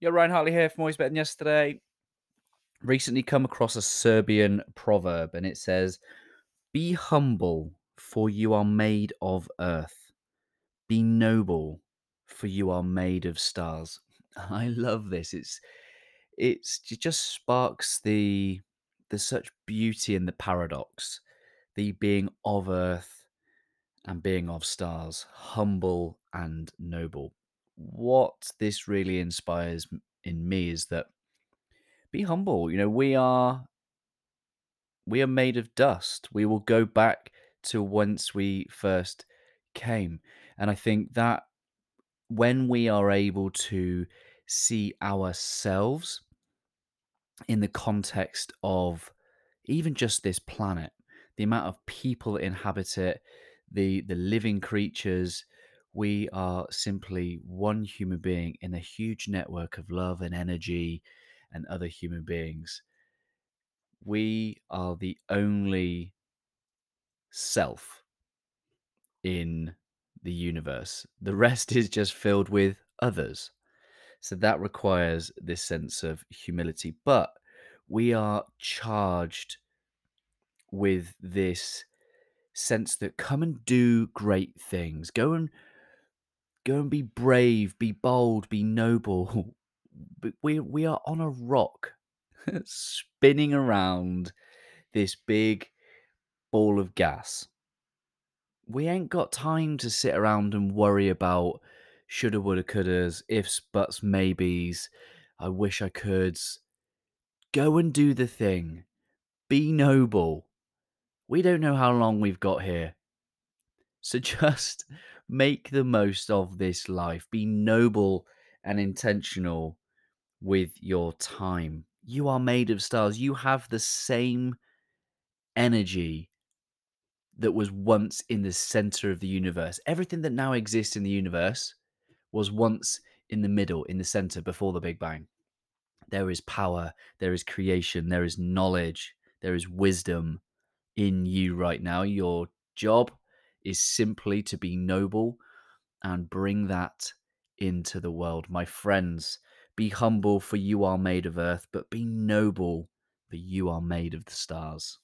Yo, Ryan Hartley here from Always Than Yesterday. Recently come across a Serbian proverb and it says, Be humble, for you are made of earth. Be noble, for you are made of stars. I love this. It's it's it just sparks the there's such beauty in the paradox, the being of earth and being of stars, humble and noble. What this really inspires in me is that be humble. You know, we are we are made of dust. We will go back to whence we first came. And I think that when we are able to see ourselves in the context of even just this planet, the amount of people that inhabit it, the the living creatures, we are simply one human being in a huge network of love and energy and other human beings we are the only self in the universe. The rest is just filled with others. So that requires this sense of humility. But we are charged with this sense that come and do great things. Go and go and be brave, be bold, be noble. We we are on a rock spinning around this big ball of gas. We ain't got time to sit around and worry about shoulda, woulda, couldas, ifs, buts, maybes. I wish I could. Go and do the thing. Be noble. We don't know how long we've got here. So just make the most of this life. Be noble and intentional with your time. You are made of stars. You have the same energy that was once in the center of the universe. Everything that now exists in the universe was once in the middle, in the center before the Big Bang. There is power, there is creation, there is knowledge, there is wisdom in you right now. Your job is simply to be noble and bring that into the world. My friends, be humble, for you are made of earth, but be noble, for you are made of the stars.